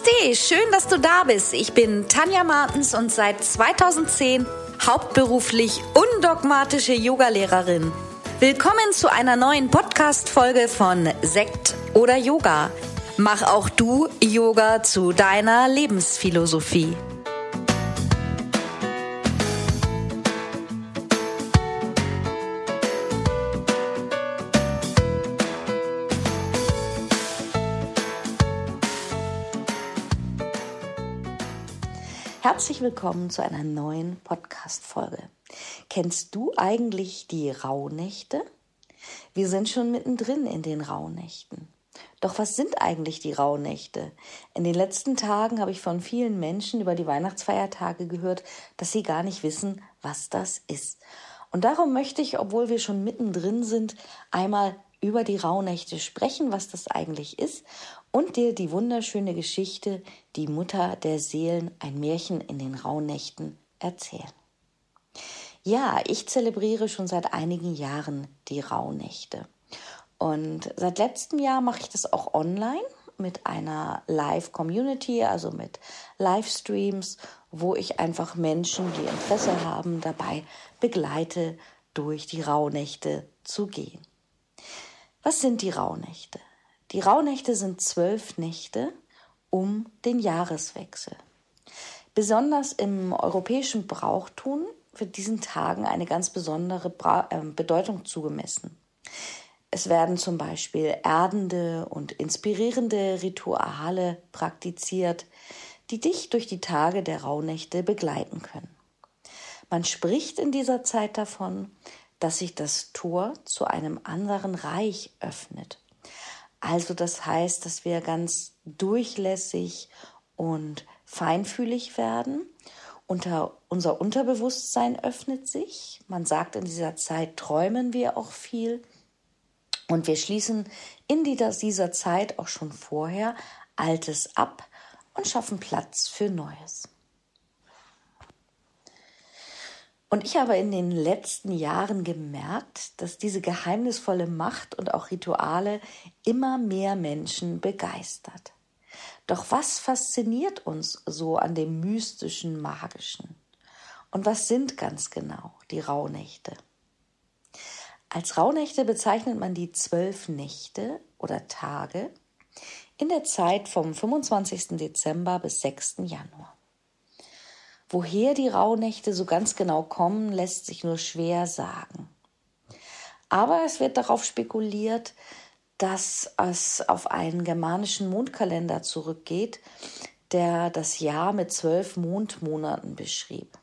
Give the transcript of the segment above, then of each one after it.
Namaste, schön, dass du da bist. Ich bin Tanja Martens und seit 2010 hauptberuflich undogmatische Yogalehrerin. Willkommen zu einer neuen Podcast-Folge von Sekt oder Yoga. Mach auch du Yoga zu deiner Lebensphilosophie. Willkommen zu einer neuen Podcast-Folge. Kennst du eigentlich die Rauhnächte? Wir sind schon mittendrin in den Rauhnächten. Doch was sind eigentlich die Rauhnächte? In den letzten Tagen habe ich von vielen Menschen über die Weihnachtsfeiertage gehört, dass sie gar nicht wissen, was das ist. Und darum möchte ich, obwohl wir schon mittendrin sind, einmal über die Rauhnächte sprechen, was das eigentlich ist und dir die wunderschöne Geschichte Die Mutter der Seelen, ein Märchen in den Rauhnächten erzählen. Ja, ich zelebriere schon seit einigen Jahren die Rauhnächte. Und seit letztem Jahr mache ich das auch online mit einer Live-Community, also mit Livestreams, wo ich einfach Menschen, die Interesse haben, dabei begleite, durch die Rauhnächte zu gehen. Was sind die Rauhnächte? Die Rauhnächte sind zwölf Nächte um den Jahreswechsel. Besonders im europäischen Brauchtum wird diesen Tagen eine ganz besondere Bra äh, Bedeutung zugemessen. Es werden zum Beispiel erdende und inspirierende Rituale praktiziert, die dich durch die Tage der Rauhnächte begleiten können. Man spricht in dieser Zeit davon, dass sich das Tor zu einem anderen Reich öffnet also das heißt, dass wir ganz durchlässig und feinfühlig werden. Unter, unser Unterbewusstsein öffnet sich. Man sagt, in dieser Zeit träumen wir auch viel. Und wir schließen in dieser Zeit auch schon vorher Altes ab und schaffen Platz für Neues. Und ich habe in den letzten Jahren gemerkt, dass diese geheimnisvolle Macht und auch Rituale immer mehr Menschen begeistert. Doch was fasziniert uns so an dem mystischen, magischen? Und was sind ganz genau die Rauhnächte? Als Rauhnächte bezeichnet man die zwölf Nächte oder Tage in der Zeit vom 25. Dezember bis 6. Januar. Woher die Rauhnächte so ganz genau kommen, lässt sich nur schwer sagen. Aber es wird darauf spekuliert, dass es auf einen germanischen Mondkalender zurückgeht, der das Jahr mit zwölf Mondmonaten beschrieb.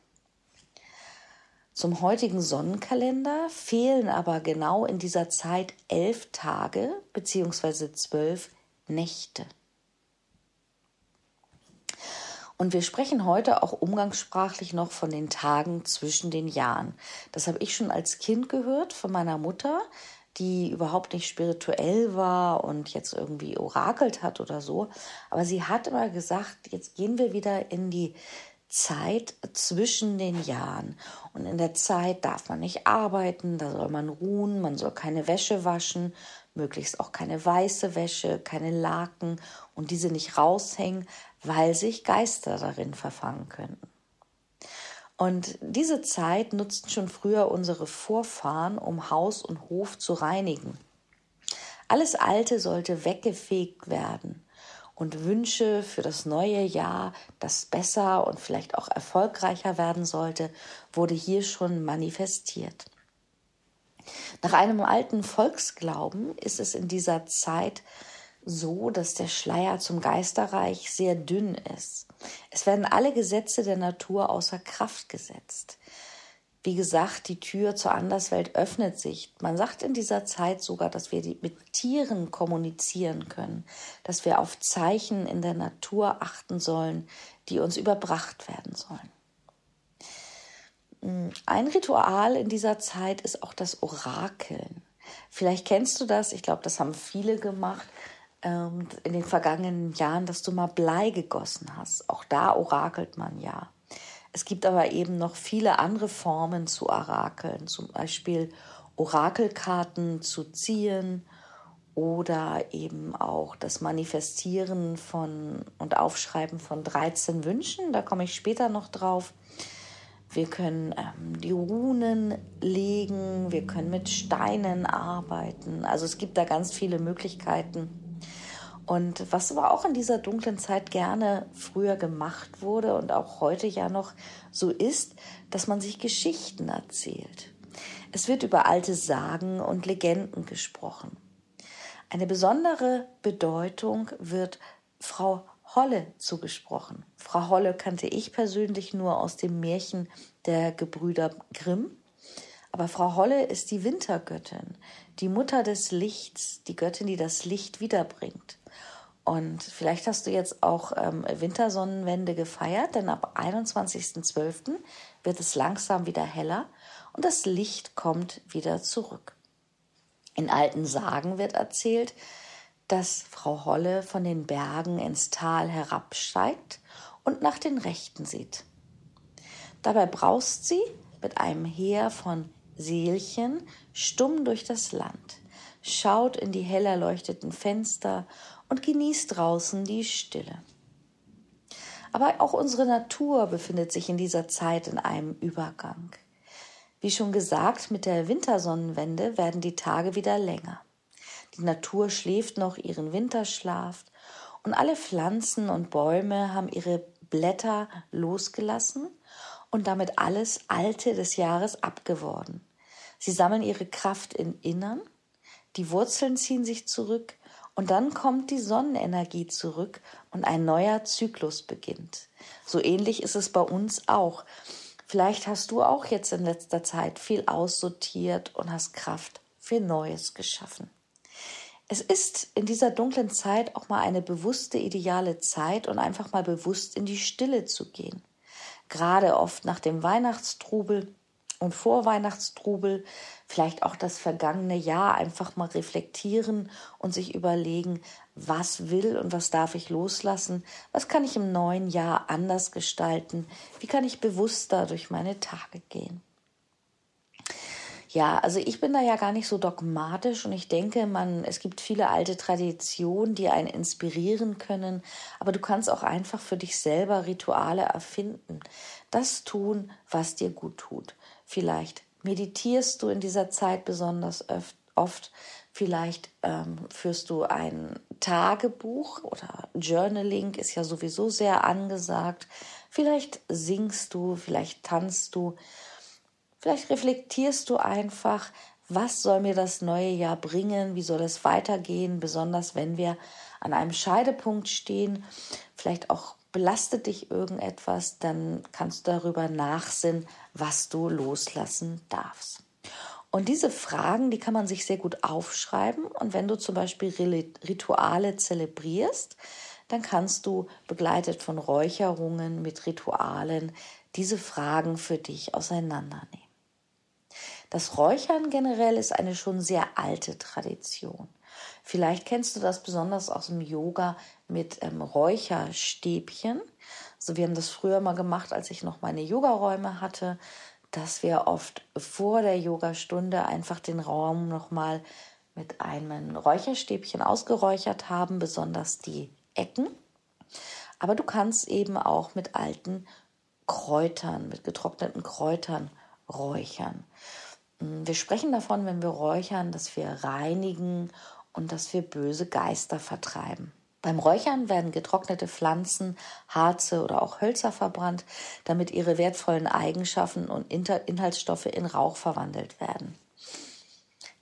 Zum heutigen Sonnenkalender fehlen aber genau in dieser Zeit elf Tage bzw. zwölf Nächte. Und wir sprechen heute auch umgangssprachlich noch von den Tagen zwischen den Jahren. Das habe ich schon als Kind gehört von meiner Mutter, die überhaupt nicht spirituell war und jetzt irgendwie orakelt hat oder so. Aber sie hat immer gesagt, jetzt gehen wir wieder in die Zeit zwischen den Jahren. Und in der Zeit darf man nicht arbeiten, da soll man ruhen, man soll keine Wäsche waschen, möglichst auch keine weiße Wäsche, keine Laken und diese nicht raushängen, weil sich Geister darin verfangen könnten. Und diese Zeit nutzten schon früher unsere Vorfahren, um Haus und Hof zu reinigen. Alles Alte sollte weggefegt werden und Wünsche für das neue Jahr, das besser und vielleicht auch erfolgreicher werden sollte, wurde hier schon manifestiert. Nach einem alten Volksglauben ist es in dieser Zeit so, dass der Schleier zum Geisterreich sehr dünn ist. Es werden alle Gesetze der Natur außer Kraft gesetzt. Wie gesagt, die Tür zur Anderswelt öffnet sich. Man sagt in dieser Zeit sogar, dass wir mit Tieren kommunizieren können, dass wir auf Zeichen in der Natur achten sollen, die uns überbracht werden sollen. Ein Ritual in dieser Zeit ist auch das Orakeln. Vielleicht kennst du das, ich glaube, das haben viele gemacht ähm, in den vergangenen Jahren, dass du mal Blei gegossen hast. Auch da orakelt man ja. Es gibt aber eben noch viele andere Formen zu orakeln, zum Beispiel Orakelkarten zu ziehen oder eben auch das Manifestieren von und Aufschreiben von 13 Wünschen. Da komme ich später noch drauf. Wir können ähm, die Runen legen, wir können mit Steinen arbeiten. Also es gibt da ganz viele Möglichkeiten. Und was aber auch in dieser dunklen Zeit gerne früher gemacht wurde und auch heute ja noch so ist, dass man sich Geschichten erzählt. Es wird über alte Sagen und Legenden gesprochen. Eine besondere Bedeutung wird Frau Holle zugesprochen. Frau Holle kannte ich persönlich nur aus dem Märchen der Gebrüder Grimm. Aber Frau Holle ist die Wintergöttin, die Mutter des Lichts, die Göttin, die das Licht wiederbringt. Und vielleicht hast du jetzt auch ähm, Wintersonnenwende gefeiert, denn ab 21.12. wird es langsam wieder heller und das Licht kommt wieder zurück. In alten Sagen wird erzählt, dass Frau Holle von den Bergen ins Tal herabsteigt und nach den Rechten sieht. Dabei braust sie mit einem Heer von Seelchen stumm durch das Land, schaut in die hell erleuchteten Fenster und genießt draußen die Stille. Aber auch unsere Natur befindet sich in dieser Zeit in einem Übergang. Wie schon gesagt, mit der Wintersonnenwende werden die Tage wieder länger. Die Natur schläft noch ihren Winterschlaf und alle Pflanzen und Bäume haben ihre Blätter losgelassen und damit alles Alte des Jahres abgeworden. Sie sammeln ihre Kraft im Innern, die Wurzeln ziehen sich zurück und dann kommt die Sonnenenergie zurück und ein neuer Zyklus beginnt. So ähnlich ist es bei uns auch. Vielleicht hast du auch jetzt in letzter Zeit viel aussortiert und hast Kraft für Neues geschaffen. Es ist in dieser dunklen Zeit auch mal eine bewusste, ideale Zeit und einfach mal bewusst in die Stille zu gehen. Gerade oft nach dem Weihnachtstrubel und Vorweihnachtstrubel, vielleicht auch das vergangene Jahr einfach mal reflektieren und sich überlegen, was will und was darf ich loslassen, was kann ich im neuen Jahr anders gestalten, wie kann ich bewusster durch meine Tage gehen. Ja, also ich bin da ja gar nicht so dogmatisch und ich denke, man, es gibt viele alte Traditionen, die einen inspirieren können, aber du kannst auch einfach für dich selber Rituale erfinden. Das tun, was dir gut tut. Vielleicht meditierst du in dieser Zeit besonders oft, vielleicht ähm, führst du ein Tagebuch oder Journaling ist ja sowieso sehr angesagt. Vielleicht singst du, vielleicht tanzt du, vielleicht reflektierst du einfach, was soll mir das neue Jahr bringen, wie soll es weitergehen, besonders wenn wir an einem Scheidepunkt stehen, vielleicht auch belastet dich irgendetwas, dann kannst du darüber nachsinnen, was du loslassen darfst. Und diese Fragen, die kann man sich sehr gut aufschreiben. Und wenn du zum Beispiel Rituale zelebrierst, dann kannst du begleitet von Räucherungen mit Ritualen diese Fragen für dich auseinandernehmen. Das Räuchern generell ist eine schon sehr alte Tradition. Vielleicht kennst du das besonders aus dem Yoga mit ähm, Räucherstäbchen. Also wir haben das früher mal gemacht, als ich noch meine Yogaräume hatte, dass wir oft vor der Yogastunde einfach den Raum nochmal mit einem Räucherstäbchen ausgeräuchert haben, besonders die Ecken. Aber du kannst eben auch mit alten Kräutern, mit getrockneten Kräutern räuchern. Wir sprechen davon, wenn wir räuchern, dass wir reinigen und dass wir böse Geister vertreiben. Beim Räuchern werden getrocknete Pflanzen, Harze oder auch Hölzer verbrannt, damit ihre wertvollen Eigenschaften und Inhaltsstoffe in Rauch verwandelt werden.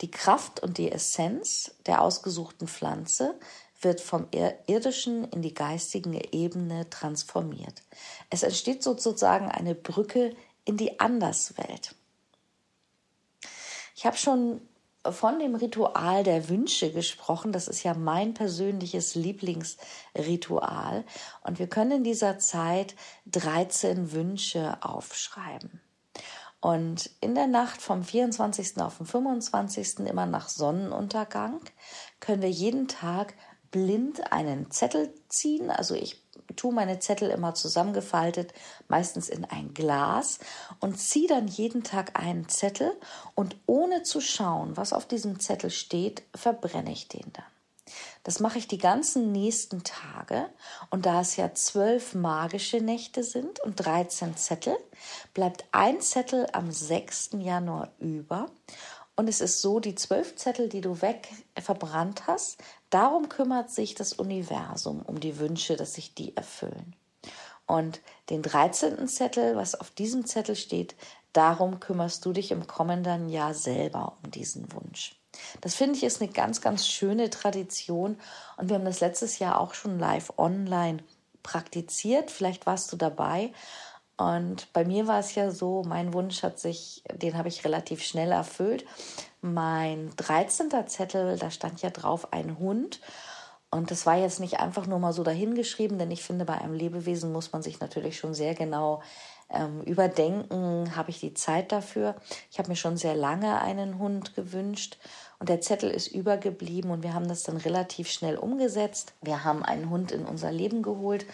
Die Kraft und die Essenz der ausgesuchten Pflanze wird vom irdischen in die geistige Ebene transformiert. Es entsteht sozusagen eine Brücke in die Anderswelt. Ich habe schon von dem Ritual der Wünsche gesprochen. Das ist ja mein persönliches Lieblingsritual. Und wir können in dieser Zeit 13 Wünsche aufschreiben. Und in der Nacht vom 24. auf den 25. immer nach Sonnenuntergang können wir jeden Tag blind einen Zettel ziehen. Also ich tue meine Zettel immer zusammengefaltet, meistens in ein Glas und ziehe dann jeden Tag einen Zettel und ohne zu schauen, was auf diesem Zettel steht, verbrenne ich den dann. Das mache ich die ganzen nächsten Tage. Und da es ja zwölf magische Nächte sind und 13 Zettel, bleibt ein Zettel am 6. Januar über. Und es ist so, die zwölf Zettel, die du weg verbrannt hast, darum kümmert sich das Universum, um die Wünsche, dass sich die erfüllen. Und den 13. Zettel, was auf diesem Zettel steht, darum kümmerst du dich im kommenden Jahr selber um diesen Wunsch. Das finde ich ist eine ganz, ganz schöne Tradition und wir haben das letztes Jahr auch schon live online praktiziert. Vielleicht warst du dabei. Und bei mir war es ja so, mein Wunsch hat sich, den habe ich relativ schnell erfüllt. Mein 13. Zettel, da stand ja drauf ein Hund. Und das war jetzt nicht einfach nur mal so dahingeschrieben, denn ich finde, bei einem Lebewesen muss man sich natürlich schon sehr genau ähm, überdenken, habe ich die Zeit dafür. Ich habe mir schon sehr lange einen Hund gewünscht und der Zettel ist übergeblieben und wir haben das dann relativ schnell umgesetzt. Wir haben einen Hund in unser Leben geholt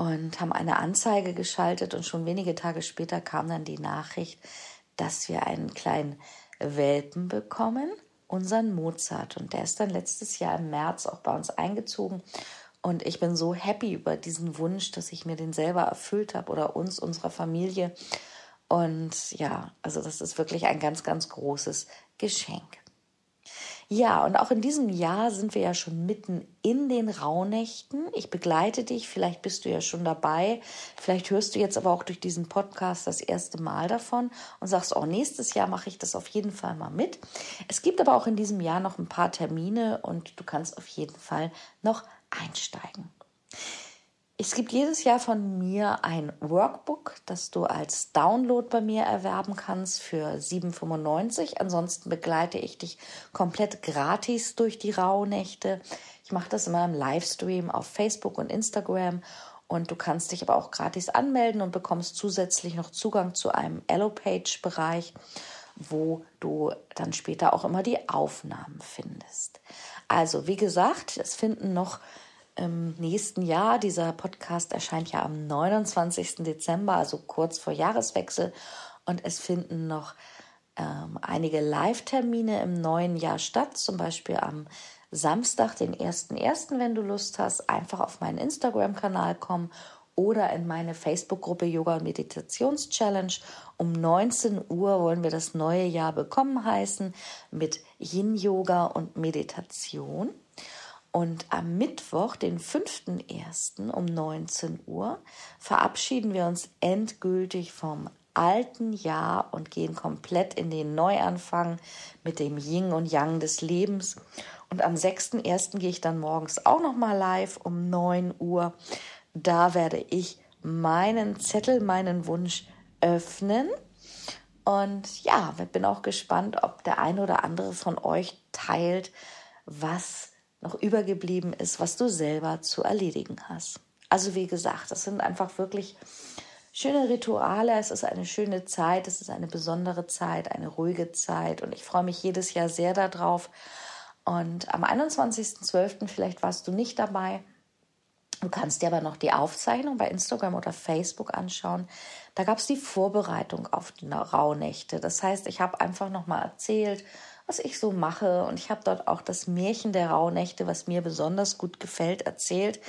und haben eine Anzeige geschaltet und schon wenige Tage später kam dann die Nachricht, dass wir einen kleinen Welpen bekommen, unseren Mozart. Und der ist dann letztes Jahr im März auch bei uns eingezogen. Und ich bin so happy über diesen Wunsch, dass ich mir den selber erfüllt habe oder uns, unserer Familie. Und ja, also das ist wirklich ein ganz, ganz großes Geschenk. Ja, und auch in diesem Jahr sind wir ja schon mitten in den Rauhnächten. Ich begleite dich, vielleicht bist du ja schon dabei, vielleicht hörst du jetzt aber auch durch diesen Podcast das erste Mal davon und sagst, oh, nächstes Jahr mache ich das auf jeden Fall mal mit. Es gibt aber auch in diesem Jahr noch ein paar Termine und du kannst auf jeden Fall noch einsteigen. Es gibt jedes Jahr von mir ein Workbook, das du als Download bei mir erwerben kannst für 7,95. Ansonsten begleite ich dich komplett gratis durch die Rauhnächte. Ich mache das immer im Livestream auf Facebook und Instagram und du kannst dich aber auch gratis anmelden und bekommst zusätzlich noch Zugang zu einem Allo-Page-Bereich, wo du dann später auch immer die Aufnahmen findest. Also, wie gesagt, es finden noch im nächsten Jahr. Dieser Podcast erscheint ja am 29. Dezember, also kurz vor Jahreswechsel. Und es finden noch ähm, einige Live-Termine im neuen Jahr statt, zum Beispiel am Samstag, den 1.1., wenn du Lust hast, einfach auf meinen Instagram-Kanal kommen oder in meine Facebook-Gruppe Yoga und Meditations-Challenge. Um 19 Uhr wollen wir das neue Jahr bekommen heißen mit Yin-Yoga und Meditation. Und am Mittwoch, den 5.1. um 19 Uhr, verabschieden wir uns endgültig vom alten Jahr und gehen komplett in den Neuanfang mit dem Yin und Yang des Lebens. Und am 6.1. gehe ich dann morgens auch nochmal live um 9 Uhr. Da werde ich meinen Zettel, meinen Wunsch öffnen. Und ja, bin auch gespannt, ob der eine oder andere von euch teilt, was noch übergeblieben ist, was du selber zu erledigen hast. Also wie gesagt, das sind einfach wirklich schöne Rituale. Es ist eine schöne Zeit, es ist eine besondere Zeit, eine ruhige Zeit und ich freue mich jedes Jahr sehr darauf. Und am 21.12. vielleicht warst du nicht dabei. Du kannst dir aber noch die Aufzeichnung bei Instagram oder Facebook anschauen. Da gab es die Vorbereitung auf die Rauhnächte. Das heißt, ich habe einfach noch mal erzählt, was ich so mache. Und ich habe dort auch das Märchen der Rauhnächte, was mir besonders gut gefällt, erzählt.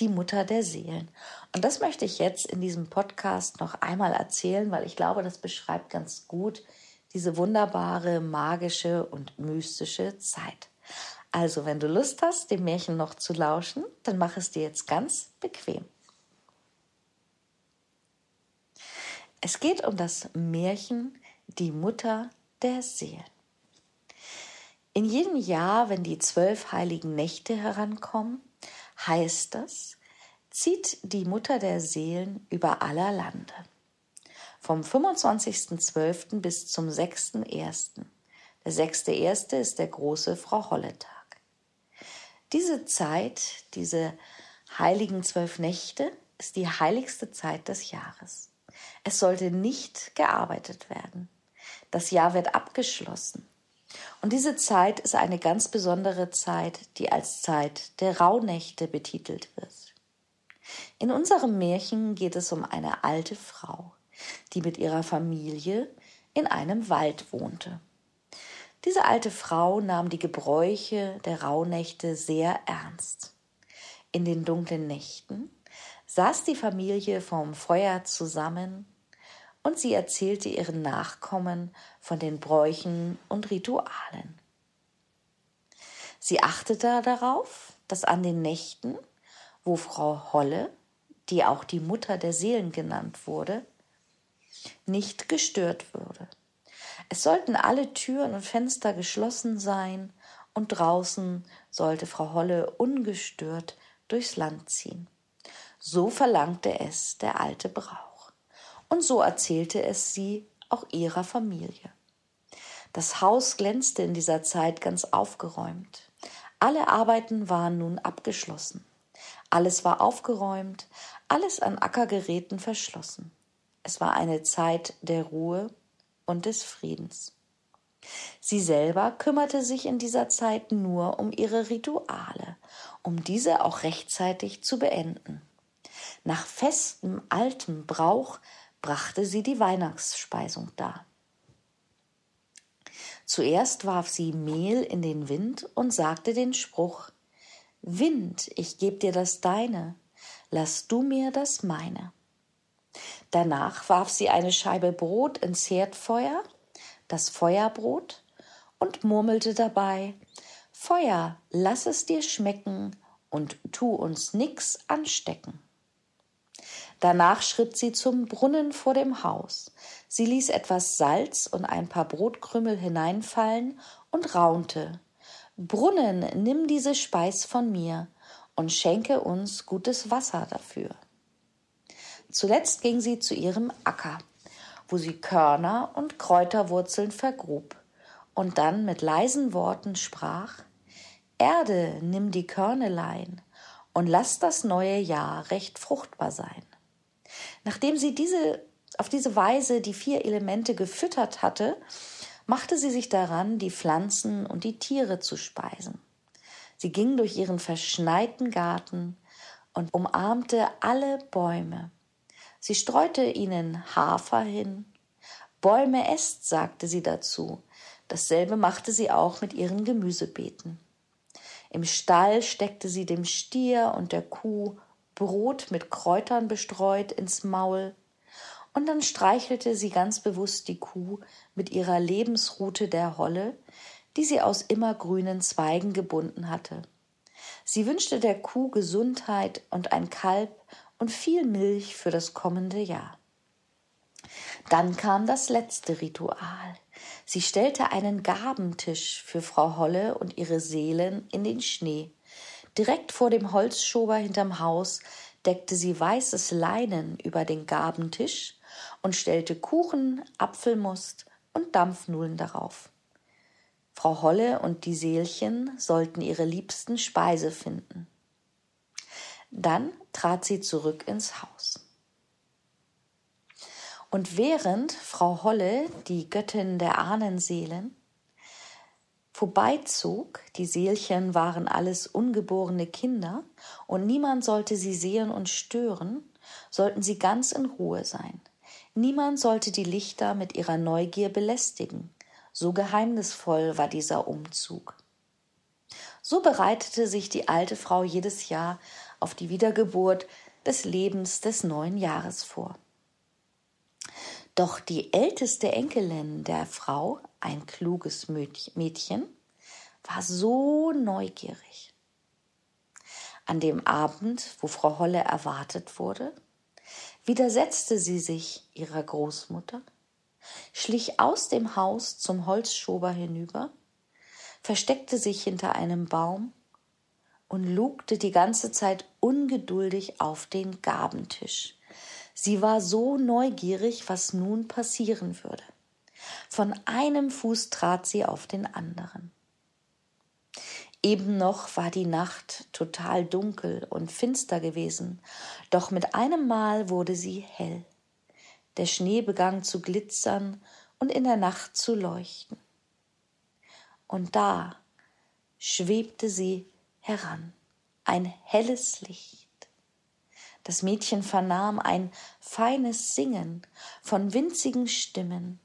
Die Mutter der Seelen. Und das möchte ich jetzt in diesem Podcast noch einmal erzählen, weil ich glaube, das beschreibt ganz gut diese wunderbare, magische und mystische Zeit. Also, wenn du Lust hast, dem Märchen noch zu lauschen, dann mach es dir jetzt ganz bequem. Es geht um das Märchen Die Mutter der Seelen. In jedem Jahr, wenn die zwölf heiligen Nächte herankommen, heißt das, zieht die Mutter der Seelen über aller Lande. Vom 25.12. bis zum 6.1. Der 6.1. ist der große Frau Holle-Tag. Diese Zeit, diese heiligen zwölf Nächte, ist die heiligste Zeit des Jahres. Es sollte nicht gearbeitet werden. Das Jahr wird abgeschlossen. Und diese Zeit ist eine ganz besondere Zeit, die als Zeit der Rauhnächte betitelt wird. In unserem Märchen geht es um eine alte Frau, die mit ihrer Familie in einem Wald wohnte. Diese alte Frau nahm die Gebräuche der Rauhnächte sehr ernst. In den dunklen Nächten saß die Familie vorm Feuer zusammen und sie erzählte ihren Nachkommen von den Bräuchen und Ritualen. Sie achtete darauf, dass an den Nächten, wo Frau Holle, die auch die Mutter der Seelen genannt wurde, nicht gestört würde. Es sollten alle Türen und Fenster geschlossen sein und draußen sollte Frau Holle ungestört durchs Land ziehen. So verlangte es der alte Brauch. Und so erzählte es sie auch ihrer Familie. Das Haus glänzte in dieser Zeit ganz aufgeräumt. Alle Arbeiten waren nun abgeschlossen. Alles war aufgeräumt, alles an Ackergeräten verschlossen. Es war eine Zeit der Ruhe und des Friedens. Sie selber kümmerte sich in dieser Zeit nur um ihre Rituale, um diese auch rechtzeitig zu beenden. Nach festem altem Brauch brachte sie die Weihnachtsspeisung dar. Zuerst warf sie Mehl in den Wind und sagte den Spruch Wind, ich geb dir das deine, lass du mir das meine. Danach warf sie eine Scheibe Brot ins Herdfeuer, das Feuerbrot, und murmelte dabei Feuer, lass es dir schmecken und tu uns nix anstecken. Danach schritt sie zum Brunnen vor dem Haus. Sie ließ etwas Salz und ein paar Brotkrümel hineinfallen und raunte Brunnen, nimm diese Speis von mir und schenke uns gutes Wasser dafür. Zuletzt ging sie zu ihrem Acker, wo sie Körner und Kräuterwurzeln vergrub und dann mit leisen Worten sprach Erde, nimm die Körnelein und lass das neue Jahr recht fruchtbar sein. Nachdem sie diese, auf diese Weise die vier Elemente gefüttert hatte, machte sie sich daran, die Pflanzen und die Tiere zu speisen. Sie ging durch ihren verschneiten Garten und umarmte alle Bäume Sie streute ihnen Hafer hin. Bäume esst, sagte sie dazu. Dasselbe machte sie auch mit ihren Gemüsebeeten. Im Stall steckte sie dem Stier und der Kuh Brot mit Kräutern bestreut ins Maul, und dann streichelte sie ganz bewusst die Kuh mit ihrer Lebensrute der Holle, die sie aus immergrünen Zweigen gebunden hatte. Sie wünschte der Kuh Gesundheit und ein Kalb und viel Milch für das kommende Jahr. Dann kam das letzte Ritual. Sie stellte einen Gabentisch für Frau Holle und ihre Seelen in den Schnee. Direkt vor dem Holzschober hinterm Haus deckte sie weißes Leinen über den Gabentisch und stellte Kuchen, Apfelmust und Dampfnudeln darauf. Frau Holle und die Seelchen sollten ihre liebsten Speise finden. Dann trat sie zurück ins Haus. Und während Frau Holle, die Göttin der Ahnenseelen, vorbeizog, die Seelchen waren alles ungeborene Kinder, und niemand sollte sie sehen und stören, sollten sie ganz in Ruhe sein. Niemand sollte die Lichter mit ihrer Neugier belästigen. So geheimnisvoll war dieser Umzug. So bereitete sich die alte Frau jedes Jahr auf die Wiedergeburt des Lebens des neuen Jahres vor. Doch die älteste Enkelin der Frau, ein kluges Mädchen, war so neugierig. An dem Abend, wo Frau Holle erwartet wurde, widersetzte sie sich ihrer Großmutter, schlich aus dem Haus zum Holzschober hinüber, versteckte sich hinter einem Baum und lugte die ganze Zeit ungeduldig auf den Gabentisch. Sie war so neugierig, was nun passieren würde. Von einem Fuß trat sie auf den anderen. Eben noch war die Nacht total dunkel und finster gewesen, doch mit einem Mal wurde sie hell. Der Schnee begann zu glitzern und in der Nacht zu leuchten. Und da schwebte sie heran, ein helles Licht. Das Mädchen vernahm ein feines Singen von winzigen Stimmen,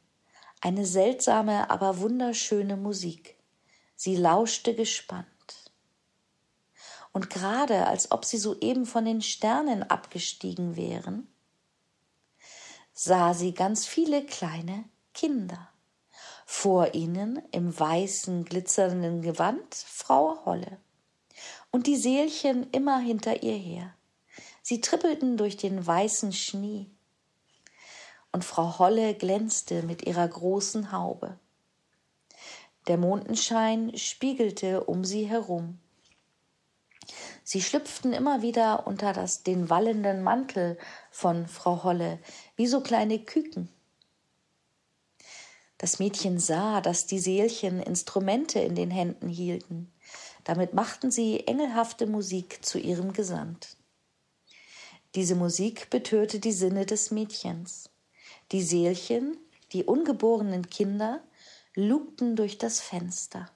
eine seltsame, aber wunderschöne Musik. Sie lauschte gespannt. Und gerade als ob sie soeben von den Sternen abgestiegen wären, sah sie ganz viele kleine Kinder vor ihnen im weißen, glitzernden Gewand Frau Holle und die Seelchen immer hinter ihr her. Sie trippelten durch den weißen Schnee, und Frau Holle glänzte mit ihrer großen Haube. Der Mondenschein spiegelte um sie herum. Sie schlüpften immer wieder unter das, den wallenden Mantel von Frau Holle, wie so kleine Küken. Das Mädchen sah, dass die Seelchen Instrumente in den Händen hielten. Damit machten sie engelhafte Musik zu ihrem Gesand. Diese Musik betörte die Sinne des Mädchens. Die Seelchen, die ungeborenen Kinder, lugten durch das Fenster.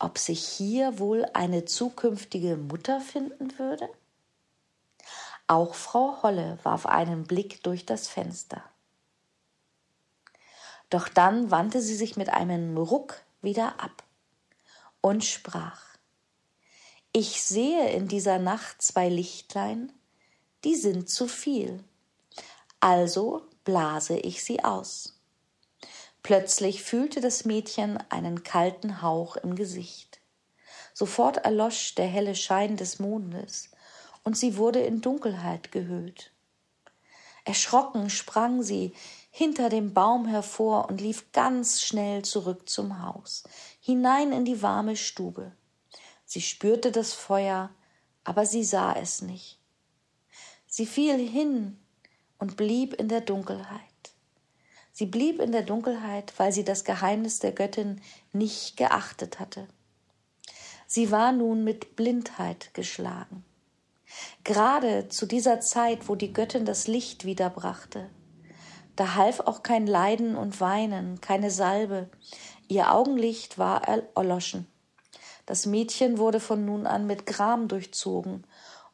Ob sich hier wohl eine zukünftige Mutter finden würde? Auch Frau Holle warf einen Blick durch das Fenster. Doch dann wandte sie sich mit einem Ruck wieder ab und sprach Ich sehe in dieser Nacht zwei Lichtlein, die sind zu viel, also blase ich sie aus. Plötzlich fühlte das Mädchen einen kalten Hauch im Gesicht. Sofort erlosch der helle Schein des Mondes, und sie wurde in Dunkelheit gehüllt. Erschrocken sprang sie hinter dem Baum hervor und lief ganz schnell zurück zum Haus, hinein in die warme Stube. Sie spürte das Feuer, aber sie sah es nicht. Sie fiel hin und blieb in der Dunkelheit. Sie blieb in der Dunkelheit, weil sie das Geheimnis der Göttin nicht geachtet hatte. Sie war nun mit Blindheit geschlagen. Gerade zu dieser Zeit, wo die Göttin das Licht wiederbrachte, da half auch kein Leiden und Weinen, keine Salbe, ihr Augenlicht war erloschen. Das Mädchen wurde von nun an mit Gram durchzogen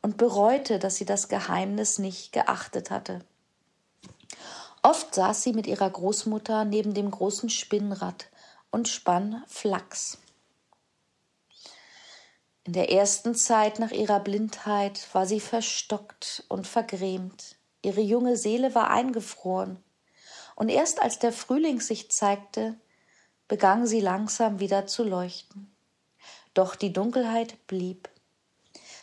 und bereute, dass sie das Geheimnis nicht geachtet hatte. Oft saß sie mit ihrer Großmutter neben dem großen Spinnrad und spann Flachs. In der ersten Zeit nach ihrer Blindheit war sie verstockt und vergrämt. Ihre junge Seele war eingefroren. Und erst als der Frühling sich zeigte, begann sie langsam wieder zu leuchten. Doch die Dunkelheit blieb.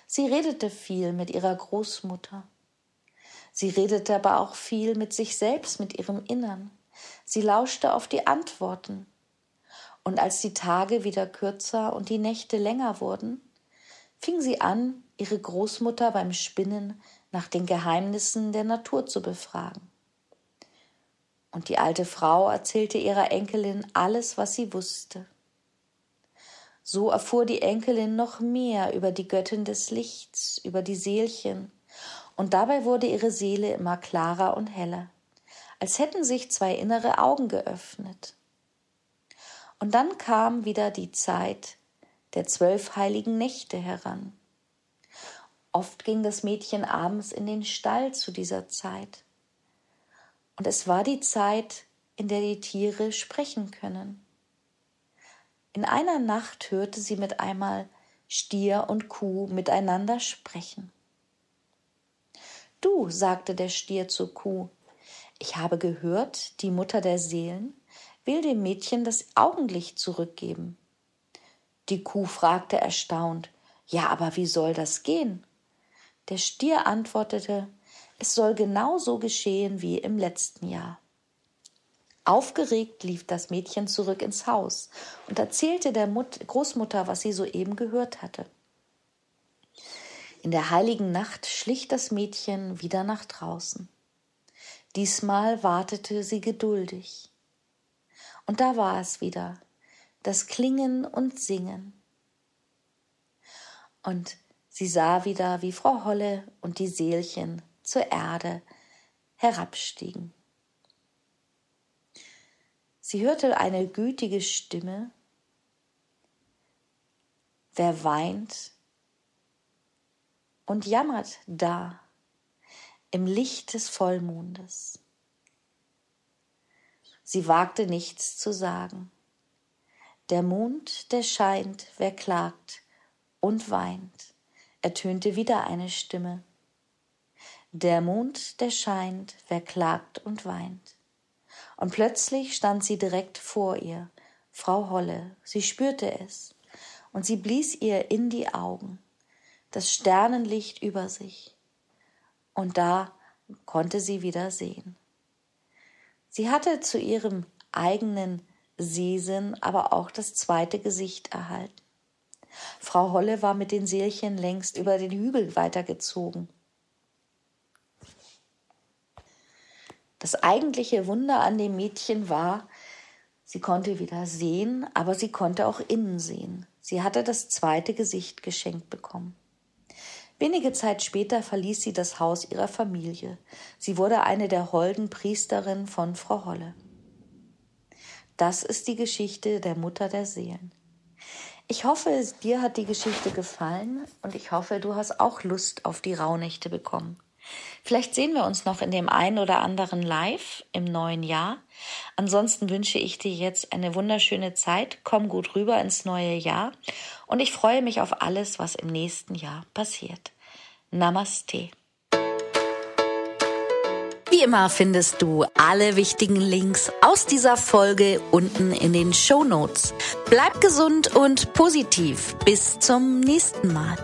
Sie redete viel mit ihrer Großmutter. Sie redete aber auch viel mit sich selbst, mit ihrem Innern. Sie lauschte auf die Antworten. Und als die Tage wieder kürzer und die Nächte länger wurden, fing sie an, ihre Großmutter beim Spinnen nach den Geheimnissen der Natur zu befragen. Und die alte Frau erzählte ihrer Enkelin alles, was sie wusste. So erfuhr die Enkelin noch mehr über die Göttin des Lichts, über die Seelchen, und dabei wurde ihre Seele immer klarer und heller, als hätten sich zwei innere Augen geöffnet. Und dann kam wieder die Zeit, der zwölf heiligen Nächte heran. Oft ging das Mädchen abends in den Stall zu dieser Zeit. Und es war die Zeit, in der die Tiere sprechen können. In einer Nacht hörte sie mit einmal Stier und Kuh miteinander sprechen. Du, sagte der Stier zur Kuh, ich habe gehört, die Mutter der Seelen will dem Mädchen das Augenlicht zurückgeben. Die Kuh fragte erstaunt Ja, aber wie soll das gehen? Der Stier antwortete Es soll genau so geschehen wie im letzten Jahr. Aufgeregt lief das Mädchen zurück ins Haus und erzählte der Mut Großmutter, was sie soeben gehört hatte. In der heiligen Nacht schlich das Mädchen wieder nach draußen. Diesmal wartete sie geduldig. Und da war es wieder, das Klingen und Singen. Und sie sah wieder, wie Frau Holle und die Seelchen zur Erde herabstiegen. Sie hörte eine gütige Stimme, wer weint und jammert da im Licht des Vollmondes. Sie wagte nichts zu sagen. Der Mond, der scheint, wer klagt und weint, ertönte wieder eine Stimme. Der Mond, der scheint, wer klagt und weint. Und plötzlich stand sie direkt vor ihr, Frau Holle, sie spürte es, und sie blies ihr in die Augen, das Sternenlicht über sich. Und da konnte sie wieder sehen. Sie hatte zu ihrem eigenen Sehsinn aber auch das zweite Gesicht erhalten. Frau Holle war mit den Seelchen längst über den Hügel weitergezogen. Das eigentliche Wunder an dem Mädchen war, sie konnte wieder sehen, aber sie konnte auch innen sehen. Sie hatte das zweite Gesicht geschenkt bekommen. Wenige Zeit später verließ sie das Haus ihrer Familie. Sie wurde eine der holden Priesterinnen von Frau Holle. Das ist die Geschichte der Mutter der Seelen. Ich hoffe, dir hat die Geschichte gefallen und ich hoffe, du hast auch Lust auf die Rauhnächte bekommen. Vielleicht sehen wir uns noch in dem einen oder anderen Live im neuen Jahr. Ansonsten wünsche ich dir jetzt eine wunderschöne Zeit. Komm gut rüber ins neue Jahr und ich freue mich auf alles, was im nächsten Jahr passiert. Namaste. Wie immer findest du alle wichtigen Links aus dieser Folge unten in den Show Notes. Bleib gesund und positiv. Bis zum nächsten Mal.